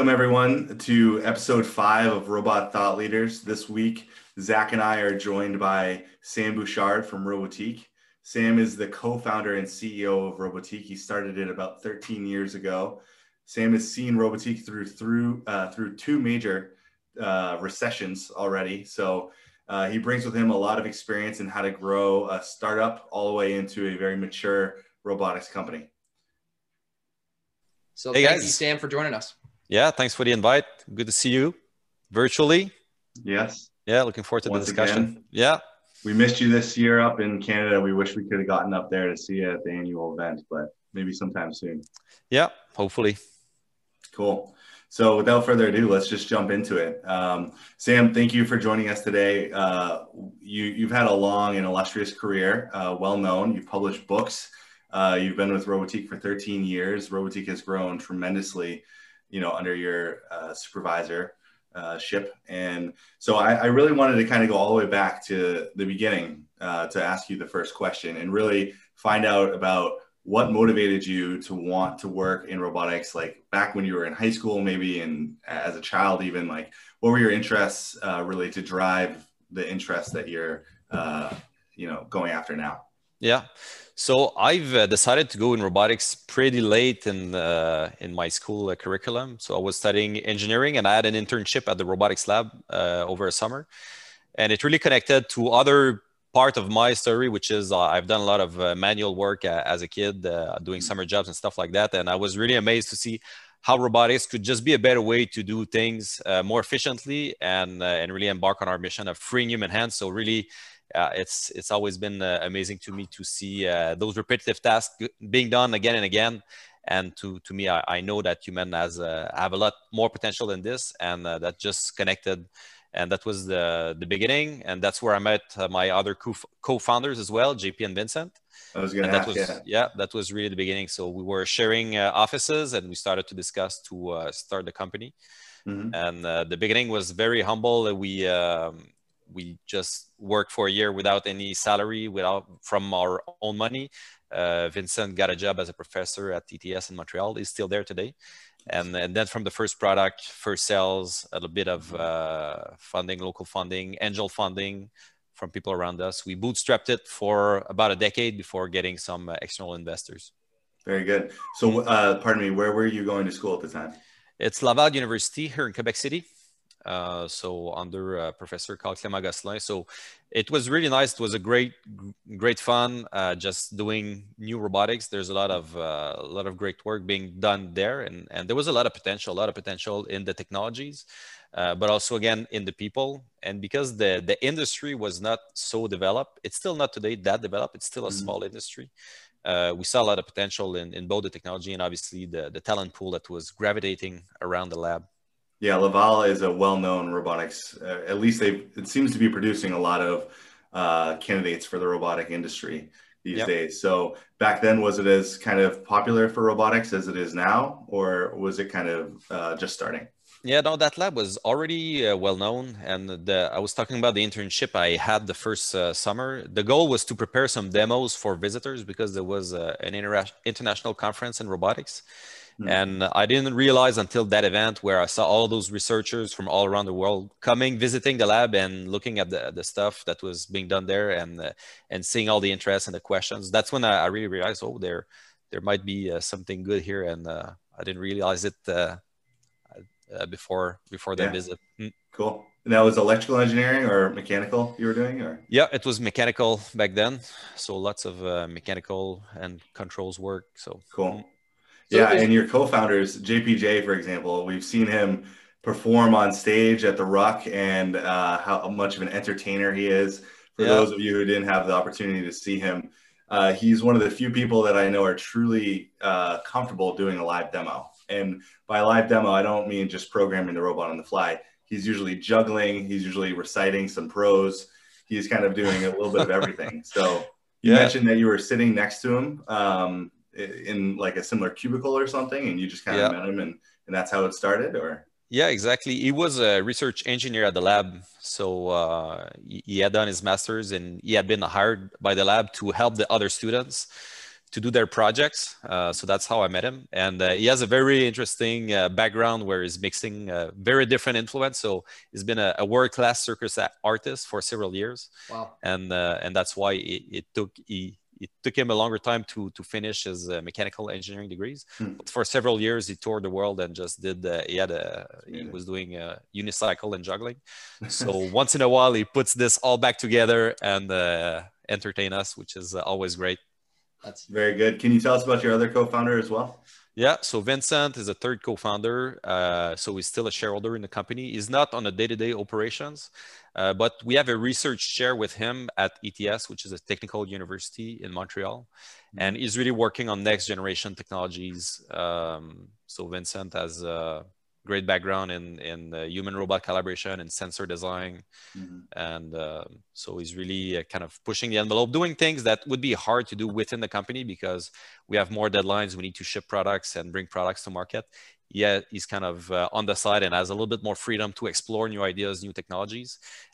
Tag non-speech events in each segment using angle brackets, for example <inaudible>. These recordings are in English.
Welcome, everyone, to episode five of Robot Thought Leaders. This week, Zach and I are joined by Sam Bouchard from Robotiq. Sam is the co founder and CEO of Robotiq. He started it about 13 years ago. Sam has seen Robotiq through, through, uh, through two major uh, recessions already. So uh, he brings with him a lot of experience in how to grow a startup all the way into a very mature robotics company. So hey thank guys. you, Sam, for joining us. Yeah, thanks for the invite. Good to see you virtually. Yes. Yeah, looking forward to Once the discussion. Again, yeah. We missed you this year up in Canada. We wish we could have gotten up there to see you at the annual event, but maybe sometime soon. Yeah, hopefully. Cool. So without further ado, let's just jump into it. Um, Sam, thank you for joining us today. Uh, you, have had a long and illustrious career, uh, well known. You've published books uh, you've been with Robotiq for 13 years. Robotiq has grown tremendously, you know, under your uh, supervisor uh, ship. And so I, I, really wanted to kind of go all the way back to the beginning uh, to ask you the first question and really find out about what motivated you to want to work in robotics, like back when you were in high school, maybe, and as a child, even like what were your interests uh, really to drive the interest that you're, uh, you know, going after now? Yeah. So I've uh, decided to go in robotics pretty late in uh, in my school uh, curriculum. So I was studying engineering, and I had an internship at the robotics lab uh, over a summer, and it really connected to other part of my story, which is uh, I've done a lot of uh, manual work as a kid, doing summer jobs and stuff like that, and I was really amazed to see how robotics could just be a better way to do things more efficiently and and really embark on our mission of freeing human hands. So really uh, it's it's always been uh, amazing to me to see uh, those repetitive tasks being done again and again. And to to me, I, I know that human has uh, have a lot more potential than this, and uh, that just connected. And that was the the beginning, and that's where I met uh, my other co-founders as well, JP and Vincent. I was to ask, was, yeah. yeah, that was really the beginning. So we were sharing offices, and we started to discuss to start the company. Mm-hmm. And the beginning was very humble. We um, we just worked for a year without any salary, without from our own money. Uh, Vincent got a job as a professor at ETS in Montreal. He's still there today. And, and then from the first product, first sales, a little bit of uh, funding, local funding, angel funding from people around us. We bootstrapped it for about a decade before getting some uh, external investors. Very good. So, uh, pardon me, where were you going to school at the time? It's Laval University here in Quebec City. Uh, so under uh, Professor Carl Clément Gosselin. So it was really nice. It was a great, great fun. Uh, just doing new robotics. There's a lot of uh, a lot of great work being done there, and and there was a lot of potential, a lot of potential in the technologies, uh, but also again in the people. And because the the industry was not so developed, it's still not today that developed. It's still a mm-hmm. small industry. Uh, we saw a lot of potential in, in both the technology and obviously the, the talent pool that was gravitating around the lab. Yeah, Laval is a well-known robotics. Uh, at least they it seems to be producing a lot of uh, candidates for the robotic industry these yep. days. So back then, was it as kind of popular for robotics as it is now, or was it kind of uh, just starting? Yeah, no, that lab was already uh, well known, and the, I was talking about the internship I had the first uh, summer. The goal was to prepare some demos for visitors because there was uh, an inter- international conference in robotics, Hmm. And I didn't realize until that event where I saw all those researchers from all around the world coming, visiting the lab and looking at the, the stuff that was being done there and, uh, and seeing all the interest and the questions. That's when I, I really realized, oh, there, there might be uh, something good here. And uh, I didn't realize it uh, uh, before, before that yeah. visit. Mm. Cool. And that was electrical engineering or mechanical you were doing or? Yeah, it was mechanical back then. So lots of uh, mechanical and controls work. So cool. So yeah, and your co-founders, JPJ, for example, we've seen him perform on stage at the Ruck and uh, how much of an entertainer he is. For yeah. those of you who didn't have the opportunity to see him, uh, he's one of the few people that I know are truly uh, comfortable doing a live demo. And by live demo, I don't mean just programming the robot on the fly. He's usually juggling. He's usually reciting some prose. He's kind of doing a little bit of everything. So you yeah. mentioned that you were sitting next to him. Um, in like a similar cubicle or something and you just kind of met him and, and that's how it started or yeah exactly he was a research engineer at the lab so uh, he, he had done his master's and he had been hired by the lab to help the other students to do their projects. Uh, so that's how I met him. And uh, he has a very interesting uh, background where he's mixing uh, very different influence. So he's been a, a world-class circus artist for several years. Wow. And uh, and that's why it, it, took he, it took him a longer time to to finish his uh, mechanical engineering degrees. Hmm. But for several years, he toured the world and just did. he had a he was doing a unicycle and juggling. <laughs> So once in a while, he puts this all back together and uh, entertain us, which is always great. That's very good. Can you tell us about your other co-founder as well? Yeah, so Vincent is a third co-founder. Uh, so he's still a shareholder in the company. He's not on the day-to-day operations, uh, but we have a research chair with him at ETS, which is a technical university in Montreal, mm-hmm. and he's really working on next generation technologies. Um, so Vincent has uh, great background in in uh, human robot collaboration and sensor design. Mm-hmm. and uh, so he's really uh, kind of pushing the envelope doing things that would be hard to do within the company because we have more deadlines. We need to ship products and bring products to market. Yeah he's kind of uh, on the side and has a little bit more freedom to explore new ideas new technologies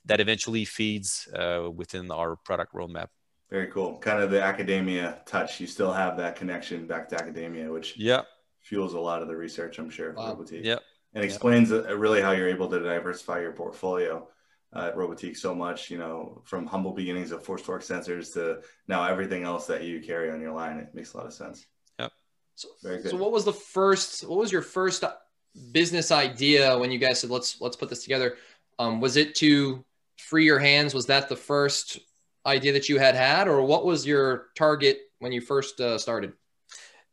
that eventually feeds uh, within our product roadmap. Very cool. Kind of the academia touch. You still have that connection back to academia which yeah. fuels a lot of the research i'm sure wow. yeah and explains yeah. really how you're able to diversify your portfolio uh, at Robotiq so much, you know, from humble beginnings of force torque sensors to now everything else that you carry on your line. It makes a lot of sense. Yep. So, Very good. so what was the first, what was your first business idea when you guys said, let's, let's put this together? Um, was it to free your hands? Was that the first idea that you had had, or what was your target when you first uh, started?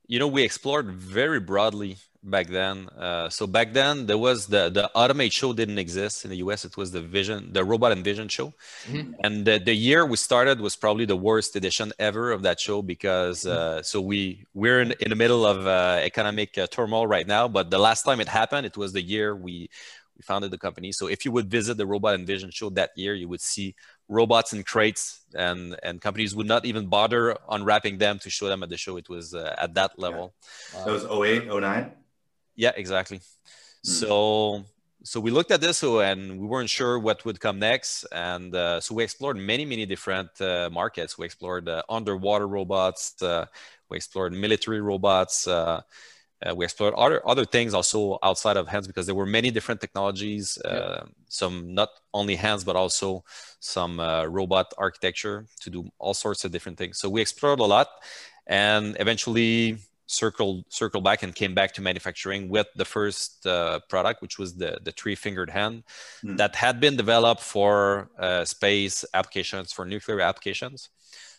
You know, we explored very broadly back then. Uh, so back then there was the the Automate show didn't exist in the US. It was the Vision, the Robot and Vision show, mm-hmm. and the, the, year we started was probably the worst edition ever of that show because mm-hmm. uh, so we we're in, in the middle of uh, economic uh, turmoil right now. But the last time it happened, it was the year we we founded the company. So if you would visit the Robot and Vision show that year, you would see robots in crates and and companies would not even bother unwrapping them to show them at the show it was uh, at that level yeah. wow. that was 08 09 yeah, exactly. Mm. So so we looked at this and we weren't sure what would come next and uh, so we explored many many different uh, markets we explored uh, underwater robots uh, we explored military robots uh, uh, we explored other, other things also outside of hands because there were many different technologies yeah. some not only hands but also some robot architecture to do all sorts of different things so we explored a lot and eventually circled circled back and came back to manufacturing with the first uh, product, which was the the three fingered hand mm. that had been developed for uh, space applications for nuclear applications.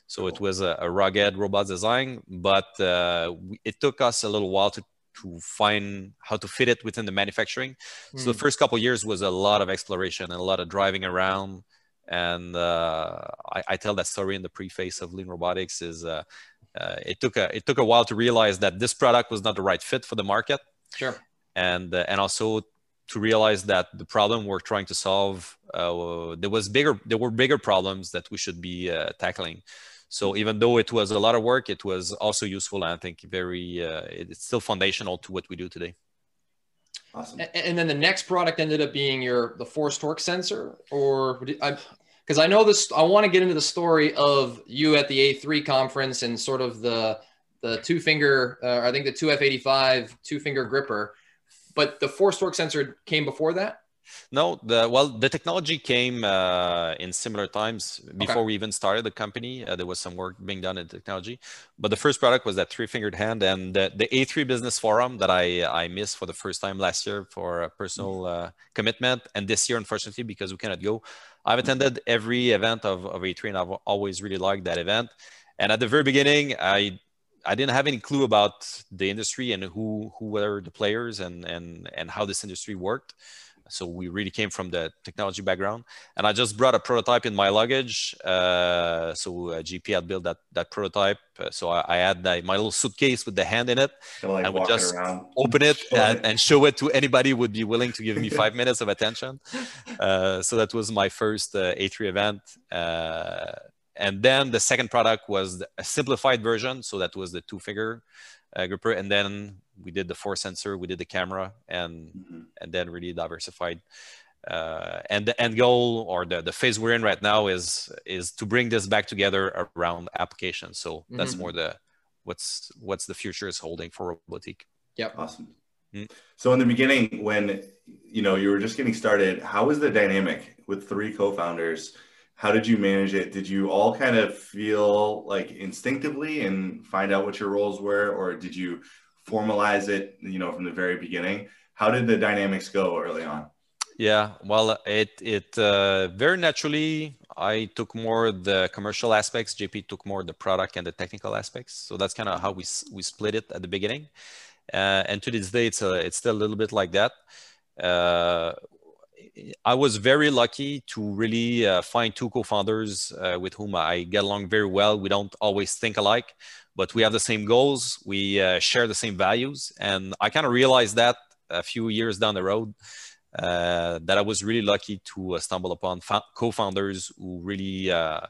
So cool. it was a, a, rugged robot design, but uh, we, it took us a little while to to find how to fit it within the manufacturing. Mm. So the hmm. first couple years was a lot of exploration and a lot of driving around. And uh, I, I, tell that story in the preface of Lean Robotics is uh, it took a it took a while to realize that this product was not the right fit for the market. Sure. And uh, and also to realize that the problem we're trying to solve uh, there was bigger there were bigger problems that we should be uh, tackling. So even though it was a lot of work, it was also useful. And I think very uh, it's still foundational to what we do today. Awesome. And then the next product ended up being your the force torque sensor, or I, because I know this. I want to get into the story of you at the A3 conference and sort of the the two finger. Uh, I think the two F85 two finger gripper, but the force torque sensor came before that. No, the well, the technology came uh, in similar times before okay. we even started the company. Uh, there was some work being done in technology, but the first product was that three-fingered hand, and the, the A3 Business Forum that I I missed for the first time last year for a personal uh, commitment, and this year, unfortunately, because we cannot go. I've attended every event of, of A3 and I've always really liked that event. And at the very beginning, I I didn't have any clue about the industry and who who were the players and and and how this industry worked. So we really came from the technology background, and I just brought a prototype in my luggage. Uh, so uh, JP had built that that prototype. Uh, so I, I had the, my little suitcase with the hand in it. Like I would just open it and, and, show it to anybody who would be willing to give me <laughs> five minutes of attention. Uh, so that was my first uh, A3 event. And then the second product was a simplified version. So that was the two figure uh, gripper. And then we did the four sensor, we did the camera, and mm-hmm. and then really diversified. Uh, and the end goal or the, the phase we're in right now is is to bring this back together around applications. So that's mm-hmm. more the what's what's the future is holding for Robotiq. Yep. Awesome. Mm-hmm. So in the beginning, when you know you were just getting started, how was the dynamic with three co-founders? How did you manage it? Did you all kind of feel like instinctively and find out what your roles were, or did you formalize it, you know, from the very beginning? How did the dynamics go early on? Yeah, well, it it uh, very naturally I took more the commercial aspects. JP took more the product and the technical aspects. So that's kind of how we we split it at the beginning. Uh, and to this day, it's uh, it's still a little bit like that. Uh, I was very lucky to really uh, find two co-founders uh, with whom I get along very well. We don't always think alike, but we have the same goals. We share the same values, and I kind of realized that a few years down the road uh, that I was really lucky to uh, stumble upon co-founders who really uh,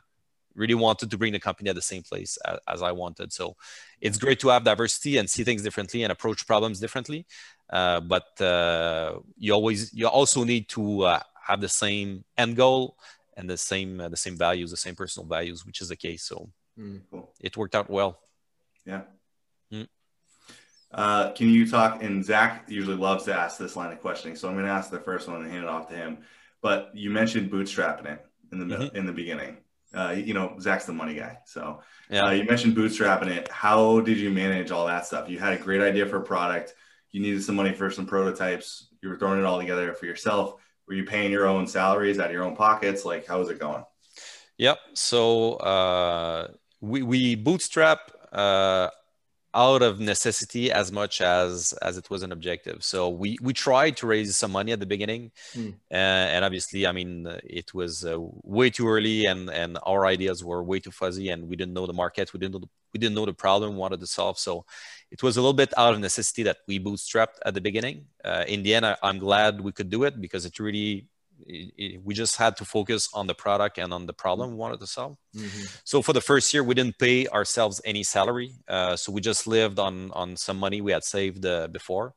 really wanted to bring the company at the same place as, as, I wanted. So it's great to have diversity and see things differently and approach problems differently. Uh, but uh, you always you also need to uh, have the same end goal and the same the same values, the same personal values, which is the case. So mm. it worked out well. Yeah. Mm. Uh, can you talk? And Zach usually loves to ask this line of questioning, so I'm going to ask the first one and hand it off to him. But you mentioned bootstrapping it in the mm-hmm. in the beginning. Uh, you know, Zach's the money guy, so yeah. Uh, you mentioned bootstrapping it. How did you manage all that stuff? You had a great idea for a product. You needed some money for some prototypes. You were throwing it all together for yourself. Were you paying your own salaries out of your own pockets? Like, how was it going? Yep. So uh, we we bootstrap uh, out of necessity as much as as it was an objective. So we we tried to raise some money at the beginning mm. uh, and obviously i mean it was uh, way too early and and our ideas were way too fuzzy and we didn't know the market. We didn't know the, we didn't know the problem we wanted to solve. So it was a little bit out of necessity that we bootstrapped at the beginning. Uh, in the end I, i'm glad we could do it because it really we just had to focus on the product and on the problem we wanted to solve. Mm-hmm. So for the first year, we didn't pay ourselves any salary. Uh, so we just lived on on some money we had saved uh, before.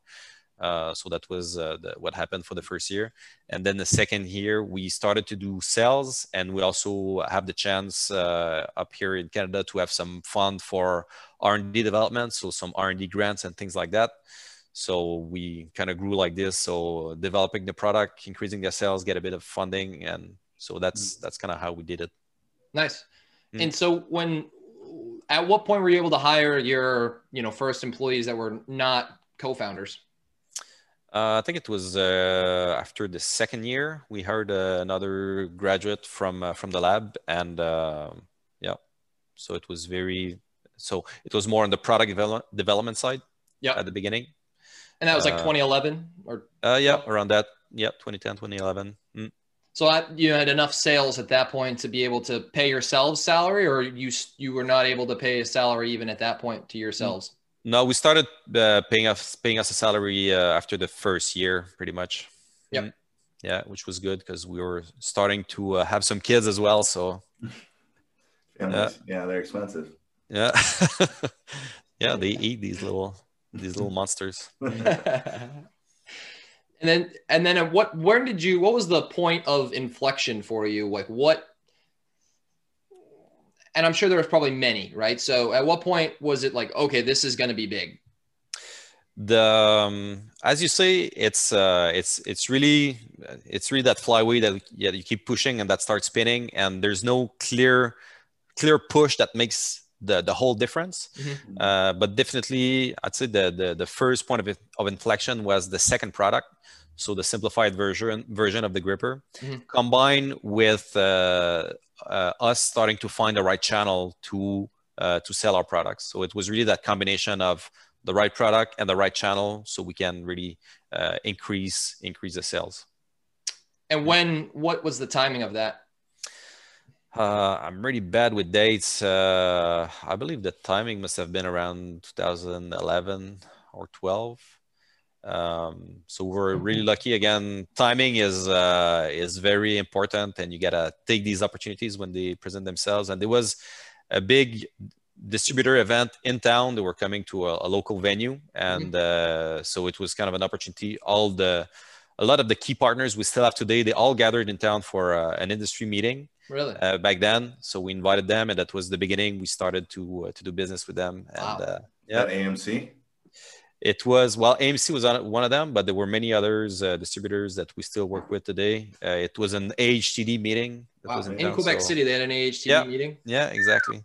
Uh, so that was uh, the, what happened for the first year. And then the second year, we started to do sales, and we also have the chance uh, up here in Canada to have some fund for R and D development, so some R and D grants and things like that. So we kind of grew like this. So developing the product, increasing the sales, get a bit of funding, and so that's mm. that's kind of how we did it. Nice. Mm. And so when, at what point were you able to hire your you know first employees that were not co-founders? Uh, I think it was uh, after the second year we hired uh, another graduate from uh, from the lab, and uh, yeah, so it was very so it was more on the product develop- development side. Yeah. At the beginning, and that was like uh, 2011 or? Uh, yeah, around that. Yeah, 2010, 2011. Mm. So that, you had enough sales at that point to be able to pay yourselves salary, or you you were not able to pay a salary even at that point to yourselves. No, we started uh, paying us paying us a salary uh, after the first year, pretty much. Yep. Mm. Yeah, which was good because we were starting to uh, have some kids as well. So. <laughs> Families. Yeah, they're expensive. Yeah. <laughs> yeah, they eat these little these little monsters. <laughs> and then and then at what where did you what was the point of inflection for you? Like what and I'm sure there was probably many, right? So at what point was it like, okay, this is going to be big? The um, as you say, it's uh, it's it's really it's really that flywheel that yeah, you keep pushing and that starts spinning, and there's no clear clear push that makes the the whole difference. Mm-hmm. Uh, but definitely, I'd say the, the the first point of it, of inflection was the second product, so the simplified version version of the gripper, mm-hmm. combined with uh, uh, us starting to find the right channel to uh, to sell our products. So it was really that combination of the right product and the right channel, so we can really uh, increase increase the sales. And when? What was the timing of that? Uh, I'm really bad with dates. Uh, I believe the timing must have been around 2011 or 12. Um, so we're really lucky. Again, timing is uh, is very important, and you gotta take these opportunities when they present themselves. And there was a big distributor event in town. They were coming to a, a local venue, and mm-hmm. uh, so it was kind of an opportunity. All the a lot of the key partners we still have today, they all gathered in town for uh, an industry meeting really uh, back then. So we invited them, and that was the beginning. We started to uh, to do business with them. And wow. Uh, yeah, At AMC. It was well, AMC was on one of them, but there were many others uh, distributors that we still work with today. Uh, it was an AHTD meeting. Wow. in, in Quebec so, City, they had an AHTD yeah, meeting. Yeah, exactly.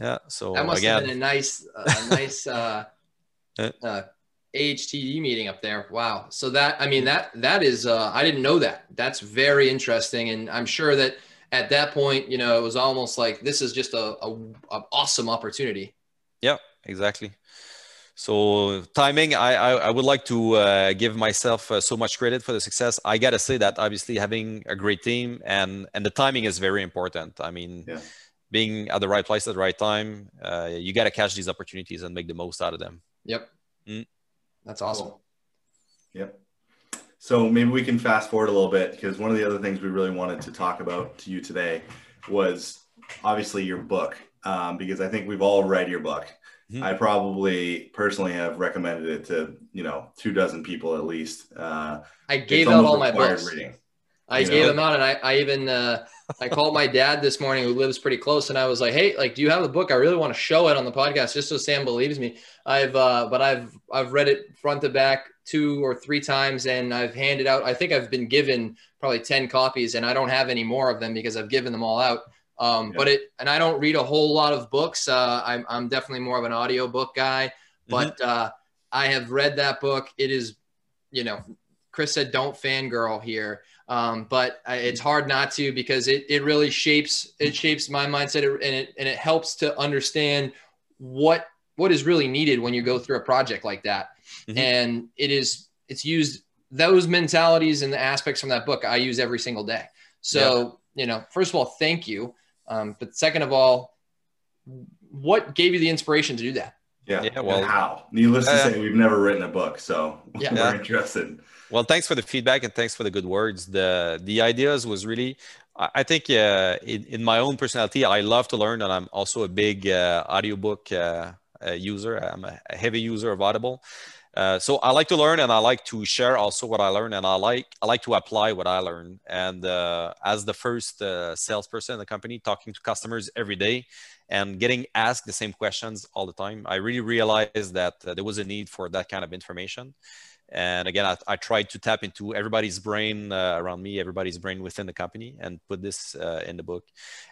Yeah, so that must again, have been a nice, a nice uh, <laughs> uh, AHTD meeting up there. Wow. So that I mean that that is uh, I didn't know that. That's very interesting, and I'm sure that at that point, you know, it was almost like this is just a, a, a awesome opportunity. Yeah, exactly. So timing, I, I, I would like to uh, give myself uh, so much credit for the success. I gotta say that obviously having a great team and and the timing is very important. I mean, yeah. being at the right place at the right time, uh, you gotta catch these opportunities and make the most out of them. Yep, mm. that's awesome. Cool. Yep. So maybe we can fast forward a little bit because one of the other things we really wanted to talk about to you today was obviously your book um, because I think we've all read your book. Mm-hmm. I probably personally have recommended it to you know two dozen people at least. Uh, I gave out all my books. Reading, I gave know? them out, and I, I even uh, I called my dad this morning, who lives pretty close, and I was like, "Hey, like, do you have the book? I really want to show it on the podcast, just so Sam believes me." I've uh, but I've I've read it front to back two or three times, and I've handed out. I think I've been given probably ten copies, and I don't have any more of them because I've given them all out. Um, yeah. But it, and I don't read a whole lot of books. Uh, I'm, I'm definitely more of an audio book guy, mm-hmm. but mm-hmm. uh, I have read that book. It is, you know, Chris said, don't fangirl here. Um, but it's hard not to because it, it really shapes it shapes my mindset and it and it helps to understand what what is really needed when you go through a project like that. Mm-hmm. And it is it's used those mentalities and the aspects from that book I use every single day. So, yeah. you know, first of all, thank you. Um, but second of all, what gave you the inspiration to do that? Yeah. yeah well, and how? Needless uh, to say, we've never written a book, so yeah. <laughs> we're interested. Well, thanks for the feedback and thanks for the good words. The the ideas was really, I think, uh, in, in my own personality, I love to learn, and I'm also a big uh, audiobook uh, uh user. I'm a heavy user of Audible. Uh, so I like to learn and I like to share also what I learn and I like I like to apply what I learn. And uh, as the first uh, salesperson in the company, talking to customers every day and getting asked the same questions all the time, I really realized that uh, there was a need for that kind of information. And again, I, I tried to tap into everybody's brain uh, around me, everybody's brain within the company, and put this in the book.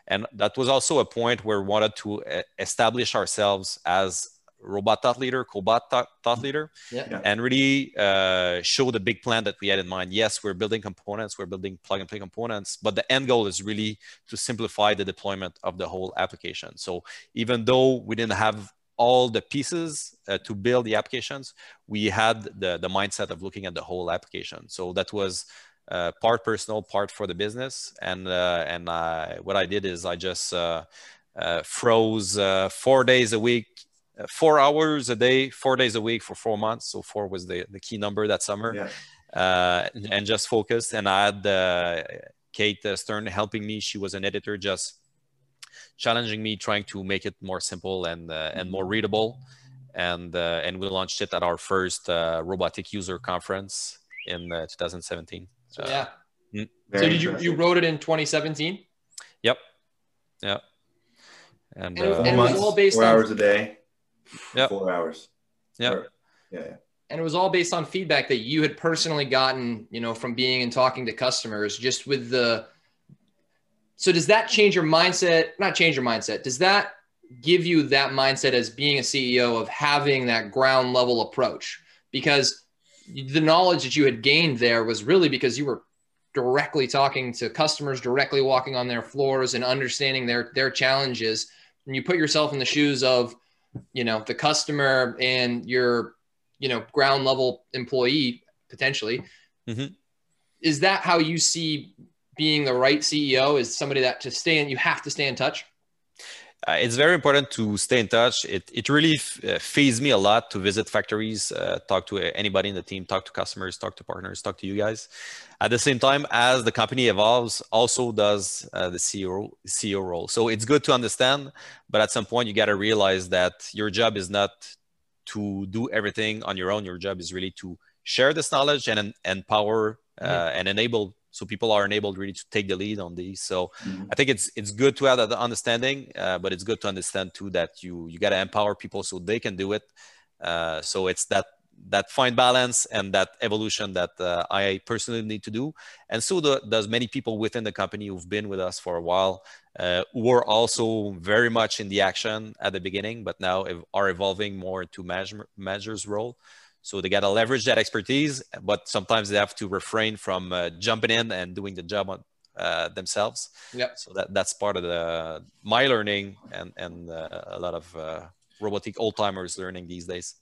And that was also a point where we wanted to establish ourselves as robot thought leader, cobot thought, thought leader, yeah. and really uh, show the big plan that we had in mind. Yes, we're building components, we're building plug and play components, but the end goal is really to simplify the deployment of the whole application. So even though we didn't have all the pieces uh, to build the applications, we had the, the mindset of looking at the whole application. So that was uh, part personal, part for the business. And, uh, and what I did is I just uh, uh, froze four days a week uh, four hours a day, four days a week for four months. So four was the, the key number that summer. Yeah. Uh, and just focused. And I had uh, Kate Stern helping me. She was an editor, just challenging me, trying to make it more simple and uh, and more readable. And uh, and we launched it at our first uh, robotic user conference in 2017. So, yeah. Mm. So did you you wrote it in 2017? Yep. Yeah. And, and, and it was all based four on, hours a day yep. four hours. Yeah. Yeah, yeah. And it was all based on feedback that you had personally gotten, you know, from being and talking to customers, just with the. So does that change your mindset? Not change your mindset. Does that give you that mindset as being a CEO of having that ground level approach? Because the knowledge that you had gained there was really because you were directly talking to customers, directly walking on their floors and understanding their their challenges. And you put yourself in the shoes of you know the customer and your you know ground level employee potentially mm-hmm. is that how you see being the right ceo is somebody that to stay in you have to stay in touch uh, it's very important to stay in touch. It, it really f- uh, feeds me a lot to visit factories, uh, talk to anybody in the team, talk to customers, talk to partners, talk to you guys. At the same time, as the company evolves, also does uh, the CEO, CEO role. So it's good to understand, but at some point, you got to realize that your job is not to do everything on your own. Your job is really to share this knowledge and, and empower uh, mm-hmm. and enable so people are enabled really to take the lead on these. So mm-hmm. I think it's it's good to have that understanding, uh, but it's good to understand too that you you got to empower people so they can do it. Uh, so it's that that fine balance and that evolution that uh, I personally need to do. And so the, does many people within the company who've been with us for a while, uh, who are also very much in the action at the beginning, but now are evolving more into manager, manager's role. So they got to leverage that expertise, but sometimes they have to refrain from uh, jumping in and doing the job on, uh, themselves. Yeah. So that that's part of the my learning and and uh, a lot of uh, robotic old timers learning these days.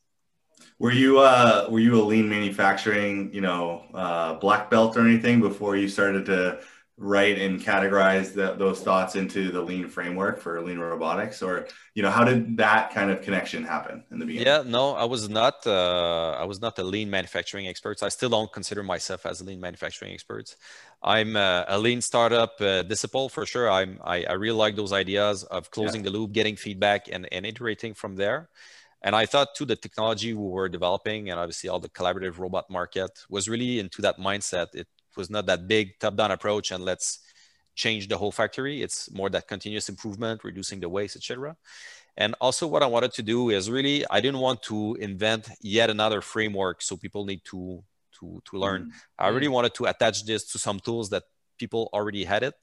Were you uh were you a lean manufacturing, you know, uh, black belt or anything before you started to write and categorize the, those thoughts into the lean framework for lean robotics? Or you know how did that kind of connection happen in the beginning? Yeah no i was not uh, i was not a lean manufacturing expert. I still don't consider myself as a lean manufacturing expert. I'm uh, a lean startup uh, disciple for sure. I'm I, I, really like those ideas of closing yeah. the loop getting feedback and, and iterating from there. And I thought too the technology we were developing and obviously all the collaborative robot market was really into that mindset. It was not that big top-down approach and let's change the whole factory. It's more that continuous improvement, reducing the waste, etc. And also what I wanted to do is really I didn't want to invent yet another framework so people need to to to learn. Mm-hmm. I really wanted to attach this to some tools that people already had it.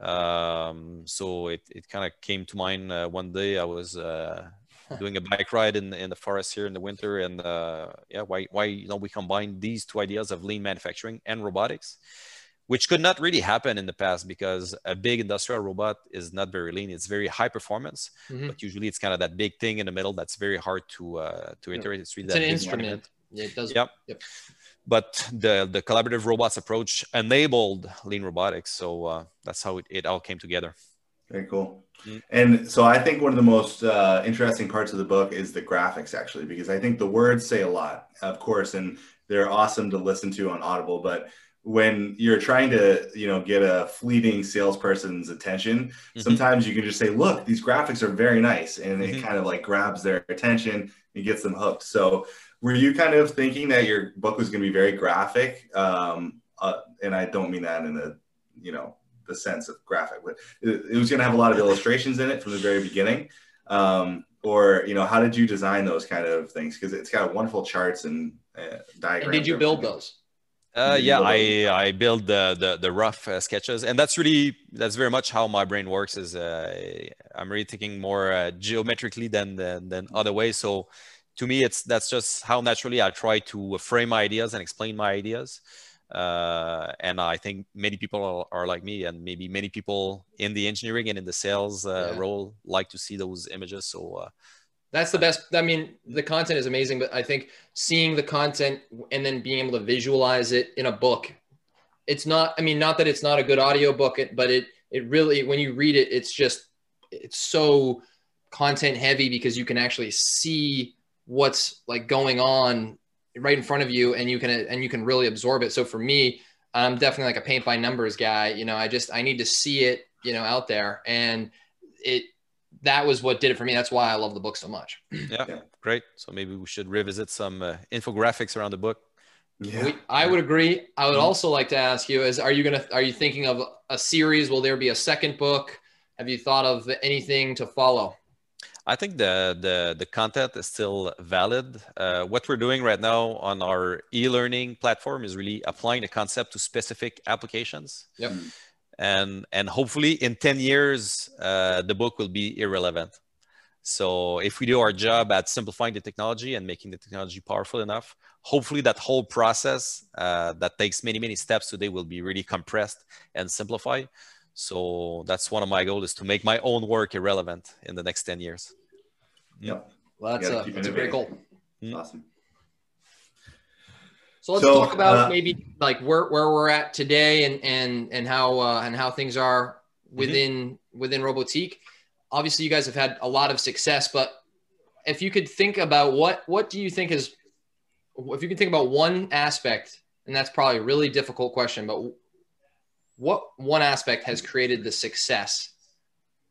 Um, so it, it kind of came to mind uh, one day I was uh, doing a bike ride in in the forest here in the winter, and uh, yeah, why why you know we combine these two ideas of lean manufacturing and robotics, which could not really happen in the past because a big industrial robot is not very lean. It's very high performance, mm-hmm. but usually it's kind of that big thing in the middle that's very hard to uh, to iterate. It's really it's an instrument. Yeah, it does. Yep. yep. But the the collaborative robots approach enabled lean robotics, so uh, that's how it, it all came together. Very cool. Mm-hmm. And so I think one of the most uh, interesting parts of the book is the graphics, actually, because I think the words say a lot, of course, and they're awesome to listen to on Audible. But when you're trying to, you know, get a fleeting salesperson's attention, mm-hmm. sometimes you can just say, "Look, these graphics are very nice," and mm-hmm. it kind of like grabs their attention and gets them hooked. So, were you kind of thinking that your book was going to be very graphic? Um, uh, and I don't mean that in a, you know, the sense of graphic, but it, it was going to have a lot of illustrations in it from the very beginning. Um, or you know, how did you design those kind of things? Because it's got wonderful charts and uh, diagrams. And did you build those? Uh, yeah, I I build the the, the rough uh, sketches, and that's really that's very much how my brain works. Is uh, I'm really thinking more uh, geometrically than, than than other ways. So to me, it's that's just how naturally I try to frame my ideas and explain my ideas. Uh, and I think many people are, are, like me, and maybe many people in the engineering and in the sales uh, yeah. role like to see those images. So uh, that's the best. I mean, the content is amazing, but I think seeing the content and then being able to visualize it in a book, it's not. I mean, not that it's not a good audio book, but it it really when you read it, it's just it's so content heavy because you can actually see what's like going on right in front of you and you can and you can really absorb it so for me i'm definitely like a paint by numbers guy you know i just i need to see it you know out there and it that was what did it for me that's why i love the book so much <clears throat> yeah, yeah. great so maybe we should revisit some uh, infographics around the book yeah. We, I would agree. I would mm-hmm. also like to ask you: Is are you gonna are you thinking of a series? Will there be a second book? Have you thought of anything to follow? I think the the the content is still valid. Uh, what we're doing right now on our e-learning platform is really applying the concept to specific applications. Yep. And and hopefully in ten years uh, the book will be irrelevant. So if we do our job at simplifying the technology and making the technology powerful enough, hopefully that whole process uh, that takes many many steps today will be really compressed and simplified. So that's one of my goals is to make my own work irrelevant in the next 10 years. Yep. Well, that's, a, that's a great goal. Mm-hmm. Awesome. So let's so, talk about uh, maybe like where, where we're at today and, and, and how, uh, and how things are within, mm-hmm. within Robotiq. Obviously you guys have had a lot of success, but if you could think about what, what do you think is, if you can think about one aspect, and that's probably a really difficult question, but what one aspect has created the success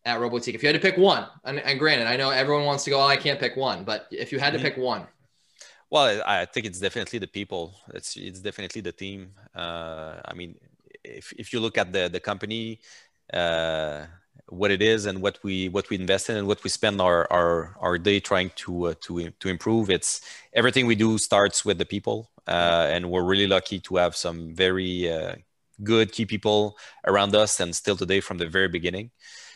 at Robotiq? If you had to pick one, and, and, granted, I know everyone wants to go, oh, I can't pick one, but if you had to mm-hmm. pick one. Well, I think it's definitely the people. It's it's definitely the team. Uh, I mean, if, if you look at the the company uh, what it is and what we what we invest in and what we spend our our, our day trying to uh, to to improve it's everything we do starts with the people uh, and we're really lucky to have some very uh, good key people around us and still today from the very beginning.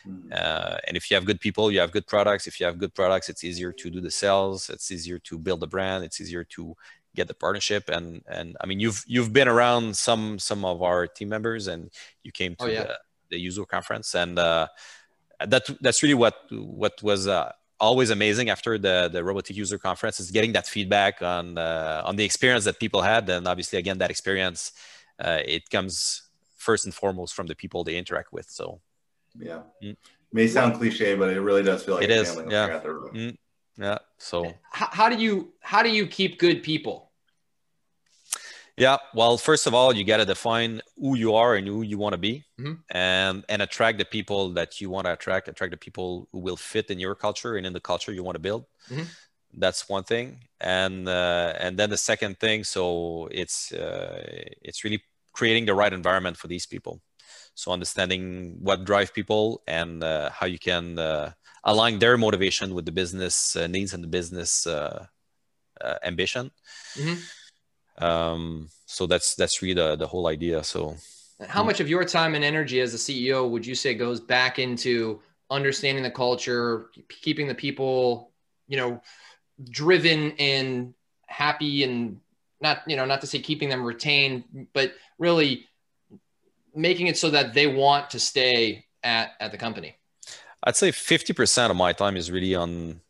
Mm-hmm. uh, and if you have good people you have good products. If you have good products it's easier to do the sales. It's easier to build the brand. It's easier to get the partnership. And and i mean you've you've been around some some of our team members and you came to oh, yeah. the, the user conference. And uh, that that's really what what was uh, always amazing after the the robotic user conference is getting that feedback on uh, on the experience that people had. And obviously again that experience uh, it comes first and foremost from the people they interact with so yeah mm. may sound cliche but it really does feel like it is yeah mm. yeah so how, how do you how do you keep good people yeah, well, first of all, you got to define who you are and who you want to be, mm-hmm. and and attract the people that you want to attract. Attract the people who will fit in your culture and in the culture you want to build. Mm-hmm. That's one thing, and uh, and then the second thing. So it's uh, it's really creating the right environment for these people. So understanding what drive people and uh, how you can uh, align their motivation with the business uh, needs and the business uh, ambition. Mm-hmm um, so that's that's really the, the whole idea so how much of your time and energy as a ceo would you say goes back into understanding the culture keeping the people you know driven and happy and not you know not to say keeping them retained but really making it so that they want to stay at at the company i'd say 50% of my time is really on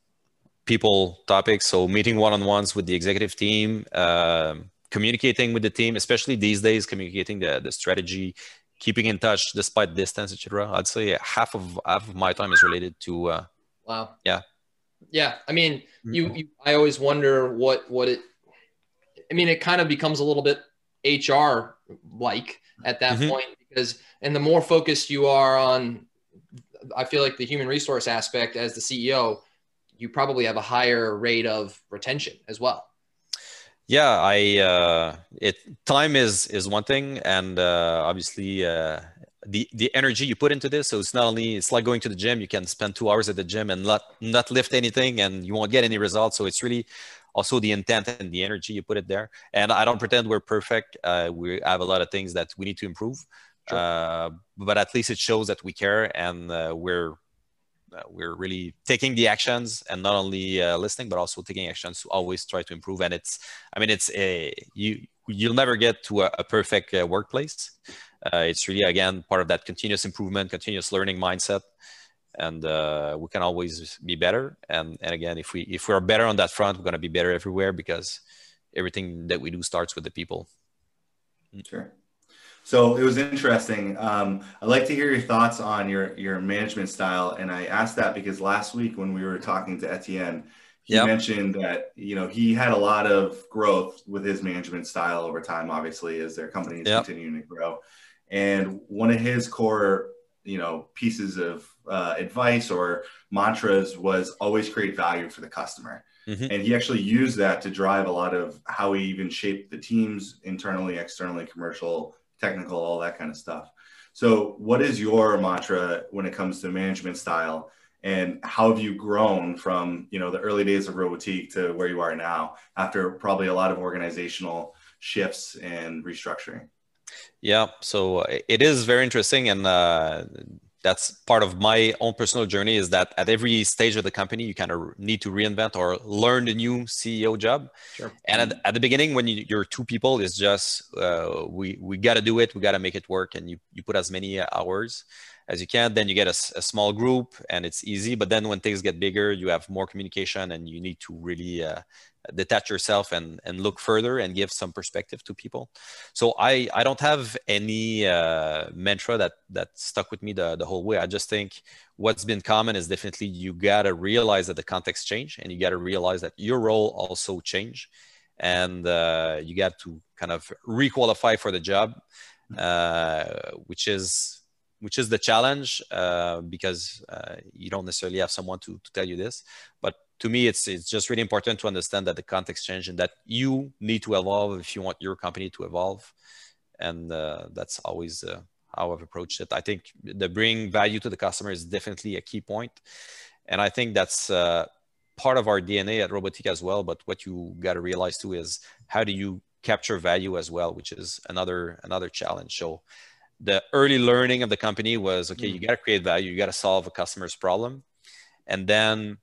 people topics so meeting one-on-ones with the executive team um, communicating with the team, especially these days, communicating the, the strategy, keeping in touch despite distance, etc. I'd say half of half of my time is related to. Uh, wow. Yeah. Yeah, I mean, you, mm-hmm. you. I always wonder what what it. I mean, it kind of becomes a little bit HR like at that mm-hmm. point because, and the more focused you are on, I feel like the human resource aspect as the CEO, you probably have a higher rate of retention as well yeah i uh, it time is is one thing and uh, obviously uh, the the energy you put into this. So it's not only it's like going to the gym. You can spend two hours at the gym and not not lift anything and you won't get any results. So it's really also the intent and the energy you put it there. And i don't pretend we're perfect. Uh, we have a lot of things that we need to improve. Sure. Uh, but at least it shows that we care and uh, we're uh, we're really taking the actions and not only uh, listening but also taking actions to always try to improve. And it's i mean it's a you you'll never get to a, a perfect uh, workplace uh, it's really again part of that continuous improvement continuous learning mindset. And uh, we can always be better. And and again if we if we're better on that front we're going to be better everywhere because everything that we do starts with the people. Sure. So it was interesting. Um, I'd like to hear your thoughts on your your management style, and I asked that because last week when we were talking to Etienne, he yep. mentioned that you know he had a lot of growth with his management style over time. Obviously, as their company is yep. continuing to grow, and one of his core you know pieces of uh, advice or mantras was always create value for the customer. Mm-hmm. And he actually used that to drive a lot of how he even shaped the teams internally, externally, commercial, technical, all that kind of stuff. So, what is your mantra when it comes to management style, and how have you grown from you know the early days of Robotiq to where you are now after probably a lot of organizational shifts and restructuring? Yeah, so it is very interesting, and uh, that's part of my own personal journey is that at every stage of the company you kind of need to reinvent or learn the new ceo job sure. and at, at the beginning when you, are two people it's just uh, we we got to do it we got to make it work and you, you put as many hours as you can then you get a, a, small group and it's easy but then when things get bigger you have more communication and you need to really uh, detach yourself and and look further and give some perspective to people. So i i don't have any uh, mantra that that stuck with me the, the whole way. I just think what's been common is definitely you gotta realize that the context change and you gotta realize that your role also change and uh, you got to kind of requalify for the job uh, which is which is the challenge uh, because uh, you don't necessarily have someone to, to tell you this but to me, it's it's just really important to understand that the context change and that you need to evolve if you want your company to evolve. and uh, that's always uh, how I've approached it. I think the bring value to the customer is definitely a key point, and I think that's uh, part of our DNA at Robotiq as well. But what you got to realize too is how do you capture value as well, which is another another challenge. So the early learning of the company was okay, mm-hmm. you got to create value, you got to solve a customer's problem, and then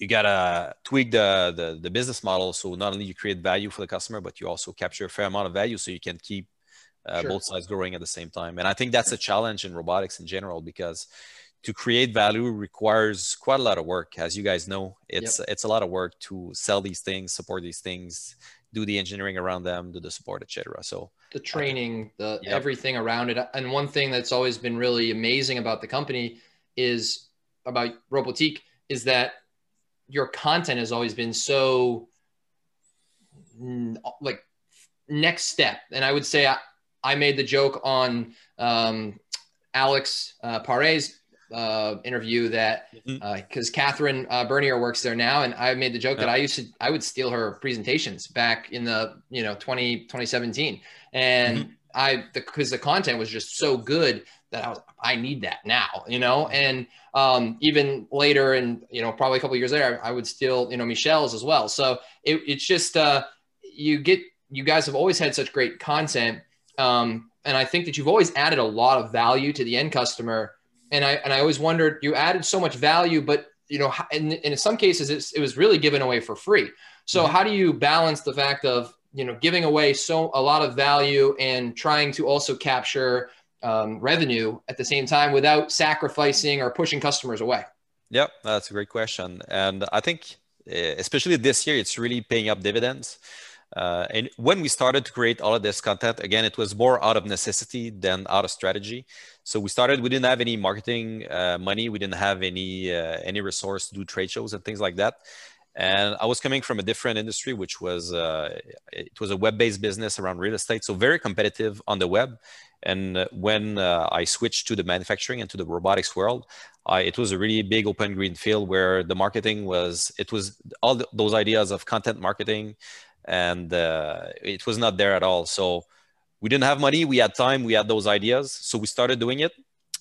you gotta tweak the, the, the business model so not only you create value for the customer but you also capture a fair amount of value so you can keep uh, sure. both sides growing at the same time and i think that's a challenge in robotics in general because to create value requires quite a lot of work as you guys know it's yep. it's a lot of work to sell these things support these things do the engineering around them do the support etc so the training the yep. everything around it and one thing that's always been really amazing about the company is about Robotiq is that your content has always been so like next step. And I would say I, I made the joke on um, Alex uh, Pare's uh, interview that because mm-hmm. uh, Catherine uh, Bernier works there now, and I made the joke that I used to I would steal her presentations back in the you know 20 2017, and mm-hmm. I because the, the content was just so good that I was I need that now, you know, and um, even later and you know probably a couple years later I would steal you know Michelle's as well. So it, it's just uh, you get you guys have always had such great content, um, and I think that you've always added a lot of value to the end customer. And I and I always wondered you added so much value, but you know, in, in some cases it was really given away for free. So mm-hmm. how do you balance the fact of you know giving away so a lot of value and trying to also capture um, revenue at the same time without sacrificing or pushing customers away? Yeah, that's a great question. And I think, eh, especially this year, it's really paying up dividends. Uh, and when we started to create all of this content, again, it was more out of necessity than out of strategy. So we started. We didn't have any marketing uh, money. We didn't have any uh, any resource to do trade shows and things like that. And I was coming from a different industry, which was uh, it was a web-based business around real estate, so very competitive on the web. And when uh, I switched to the manufacturing and to the robotics world, I, it was a really big open green field where the marketing was, it was all the, those ideas of content marketing and uh, it was not there at all. So we didn't have money, we had time, we had those ideas. So we started doing it.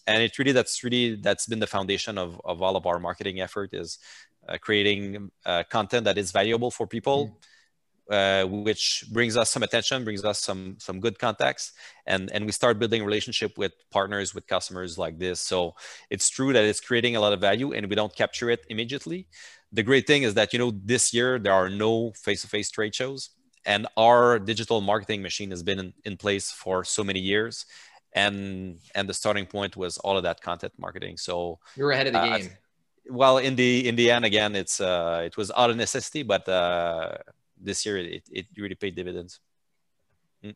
And it really, that's really, that's been the foundation of, of all of our marketing effort is uh, creating uh, content that is valuable for people. Mm uh, which brings us some attention, brings us some some good contacts, and and we start building relationship with partners, with customers like this. So it's true that it's creating a lot of value, and we don't capture it immediately. The great thing is that you know this year there are no face-to-face trade shows, and our digital marketing machine has been in, in place for so many years, and and the starting point was all of that content marketing. So you're ahead of the uh, game. Well, in the in the end, again, it's uh, it was out of necessity, but uh, this year it, it really paid dividends. Mm.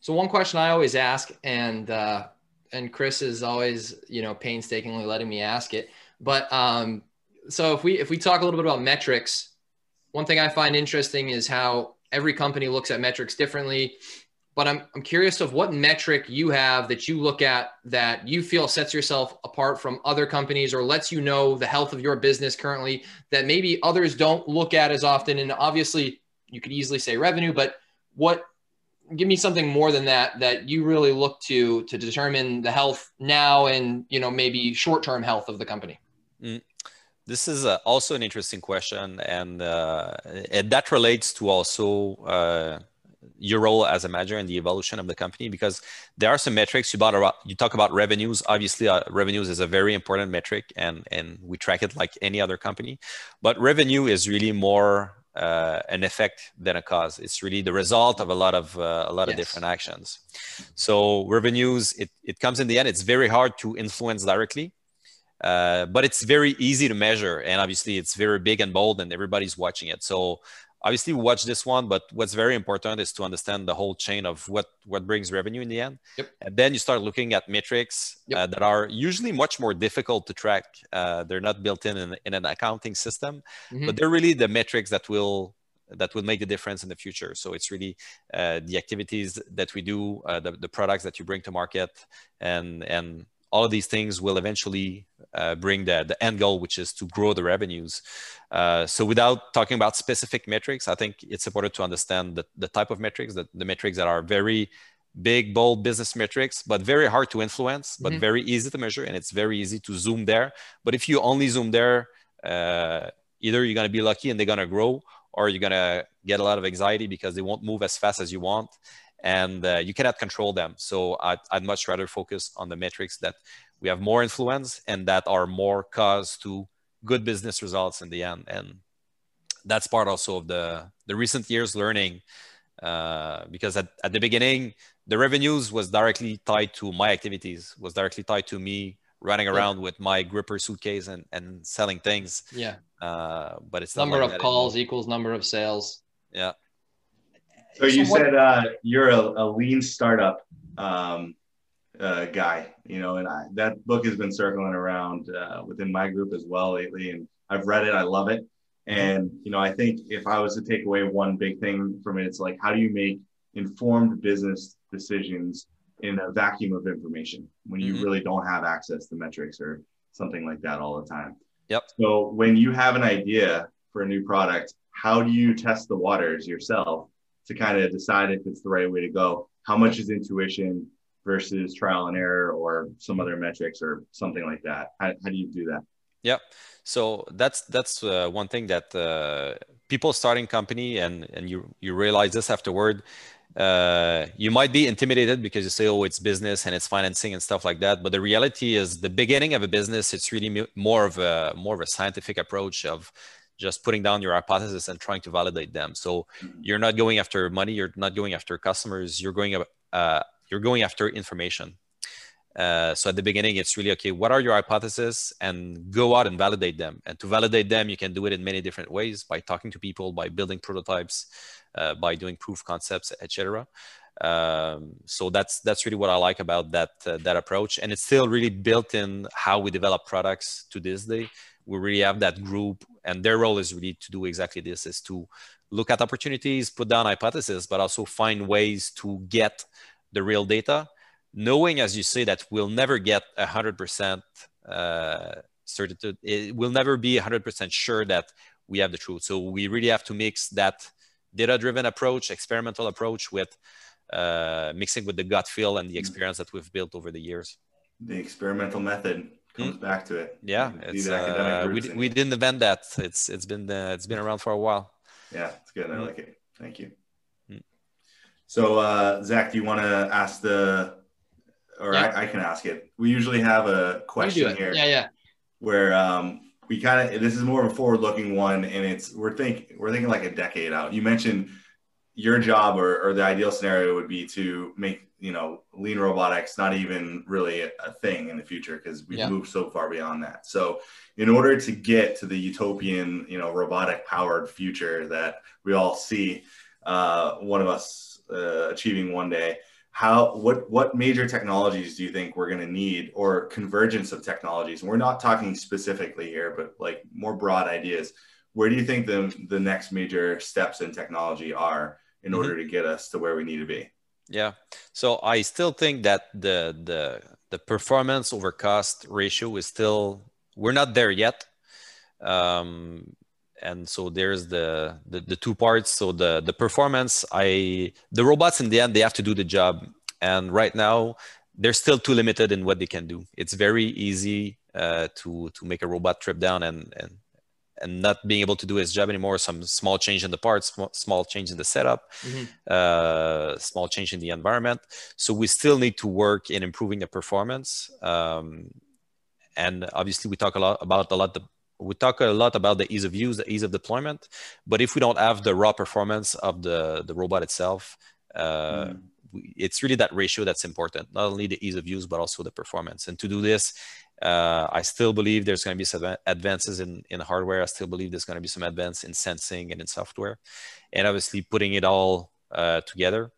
So one question I always ask, and uh, and Chris is always you know painstakingly letting me ask it. But um, so if we if we talk a little bit about metrics, one thing I find interesting is how every company looks at metrics differently. But I'm, I'm curious of what metric you have that you look at that you feel sets yourself apart from other companies or lets you know the health of your business currently that maybe others don't look at as often. And obviously you could easily say revenue but what give me something more than that that you really look to to determine the health now and you know maybe short-term health of the company mm. This is uh, also an interesting question, and, uh, and that relates to also uh, your role as a manager and the evolution of the company because there are some metrics you about you talk about revenues. Obviously uh, revenues is a very important metric and and we track it like any other company. But revenue is really more uh, an effect than a cause. It's really the result of a lot of uh, a lot yes. of different actions. So revenues it, it comes in the end. It's very hard to influence directly uh, but it's very easy to measure and obviously it's very big and bold and everybody's watching it so obviously we watch this one but what's very important is to understand the whole chain of what what brings revenue in the end yep. and then you start looking at metrics yep. uh, that are usually much more difficult to track uh, they're not built in, in, in an accounting system mm-hmm. but they're really the metrics that will that will make the difference in the future so it's really uh, the activities that we do uh, the, the products that you bring to market and and all of these things will eventually uh, bring the, the end goal, which is to grow the revenues. Uh, so without talking about specific metrics, I think it's important to understand the, the type of metrics, the, the metrics that are very big, bold business metrics, but very hard to influence, but mm-hmm. very easy to measure. And it's very easy to zoom there. But if you only zoom there, uh, either you're going to be lucky and they're going to grow, or you're going to get a lot of anxiety because they won't move as fast as you want. And uh, you cannot control them. So I'd, I'd much rather focus on the metrics that we have more influence and that are more cause to good business results in the end. And that's part also of the, the recent years learning uh, because at, at the beginning, the revenues was directly tied to my activities, was directly tied to me running around yeah. with my gripper suitcase and, and selling things. Yeah. Uh, but it's number of calls equals number of sales. Yeah. So you so said uh, you're a, a, lean startup um, uh, guy, you know, and I, that book has been circling around uh, within my group as well lately, and I've read it. I love it. And you know, I think if I was to take away one big thing from it, it's like how do you make informed business decisions in a vacuum of information when you mm-hmm. really don't have access to metrics or something like that all the time. Yep. So when you have an idea for a new product, how do you test the waters yourself to kind of decide if it's the right way to go? How much is intuition versus trial and error or some other metrics or something like that? How, how do you do that? Yep. So that's that's uh, one thing that uh, people starting company and and you you realize this afterward. Uh, you might be intimidated because you say, "Oh, it's business and it's financing and stuff like that." But the reality is, the beginning of a business, it's really more of a more of a scientific approach of just putting down your hypothesis and trying to validate them. So mm-hmm. you're not going after money, you're not going after customers, you're going uh, you're going after information. Uh, so at the beginning, it's really okay. What are your hypotheses, and go out and validate them. And to validate them, you can do it in many different ways by talking to people, by building prototypes, uh, by doing proof concepts, etc. Um, so that's that's really what I like about that uh, that approach, and it's still really built in how we develop products to this day. We really have that group, and their role is really to do exactly this: is to look at opportunities, put down hypotheses, but also find ways to get the real data knowing, as you say, that we'll never get 100% uh, certitude, it will never be 100% sure that we have the truth. So we really have to mix that data-driven approach, experimental approach with uh, mixing with the gut feel and the mm. experience that we've built over the years. The experimental method comes mm. back to it. Yeah, it's, uh, we, we didn't invent that. It's it's been uh, it's been around for a while. Yeah, it's good. I mm. like it. Thank you. Mm. So uh, Zach, do you want to ask the or yeah. I, I, can ask it. We usually have a question here. Yeah, yeah. Where um, we kind of this is more of a forward-looking one, and it's we're think we're thinking like a decade out. You mentioned your job or, or the ideal scenario would be to make you know lean robotics not even really a, thing in the future because we've yeah. moved so far beyond that. So in order to get to the utopian you know robotic powered future that we all see uh, one of us uh, achieving one day how what what major technologies do you think we're going to need or convergence of technologies and we're not talking specifically here but like more broad ideas where do you think the the next major steps in technology are in mm-hmm. order to get us to where we need to be. Yeah. So i still think that the the the performance over cost ratio is still we're not there yet. Um, and so there's the, the, the two parts. So the the performance i the robots in the end they have to do the job. And right now they're still too limited in what they can do. It's very easy uh, to to make a robot trip down and and and not being able to do his job anymore some small change in the parts small change in the setup mm-hmm. uh, small change in the environment so we still need to work in improving the performance um, and obviously we talk a lot about a lot the, we talk a lot about the ease of use, the ease of deployment, but if we don't have the raw performance of the, the robot itself, uh, mm. it's really that ratio that's important, not only the ease of use, but also the performance. And to do this, uh, I still believe there's going to be some advances in, in hardware. I still believe there's going to be some advance in sensing and in software. And obviously putting it all uh, together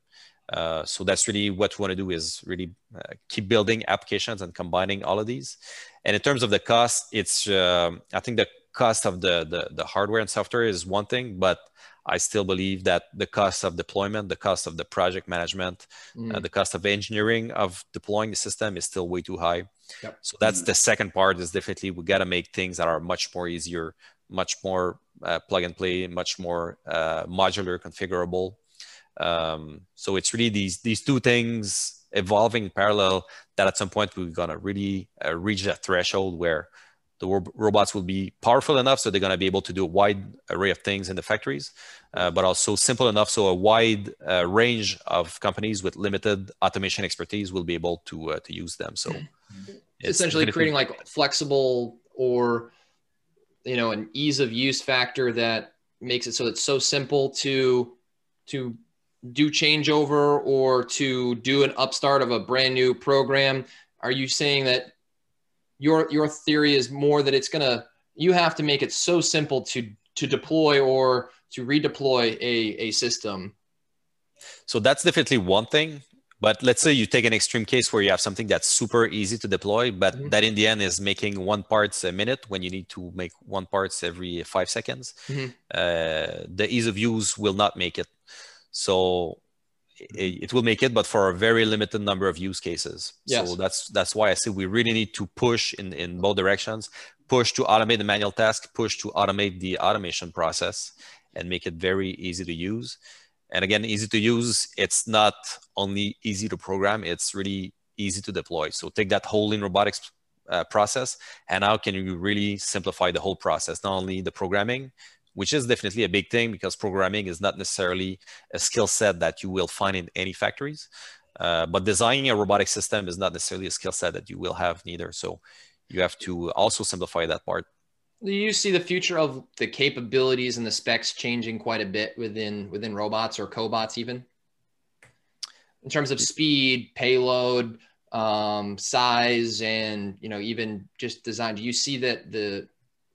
uh, so that's really what we want to do is really uh, keep building applications and combining all of these. And in terms of the cost, it's um, I think the cost of the, the, the hardware and software is one thing, but I still believe that the cost of deployment, the cost of the project management, uh, mm. uh, the cost of engineering of deploying the system is still way too high. Yep. So that's mm. the second part is definitely we got to make things that are much more easier, much more uh, plug and play, much more uh, modular, configurable. Um, so it's really these these two things evolving in parallel that at some point we're gonna really uh, reach that threshold where the robots will be powerful enough so they're going to be able to do a wide array of things in the factories uh, but also simple enough so a wide uh, range of companies with limited automation expertise will be able to uh, to use them. So <laughs> essentially creating like flexible or you know an ease of use factor that makes it so it's so simple to to do changeover or to do an upstart of a brand new program. Are you saying that your your theory is more that it's gonna you have to make it so simple to to deploy or to redeploy a, a system so that's definitely one thing but let's say you take an extreme case where you have something that's super easy to deploy but mm-hmm. that in the end is making one parts a minute when you need to make one parts every five seconds mm-hmm. uh, the ease of use will not make it so it will make it, but for a very limited number of use cases. Yes. So that's that's why I say we really need to push in in both directions. Push to automate the manual task. Push to automate the automation process and make it very easy to use. And again, easy to use. It's not only easy to program; it's really easy to deploy. So take that whole in robotics uh, process, and how can you really simplify the whole process? Not only the programming, which is definitely a big thing because programming is not necessarily a skill set that you will find in any factories. Uh, but designing a robotic system is not necessarily a skill set that you will have neither. So you have to also simplify that part. Do you see the future of the capabilities and the specs changing quite a bit within within robots or cobots even? In terms of speed, payload, um, size, and you know even just design. Do you see that the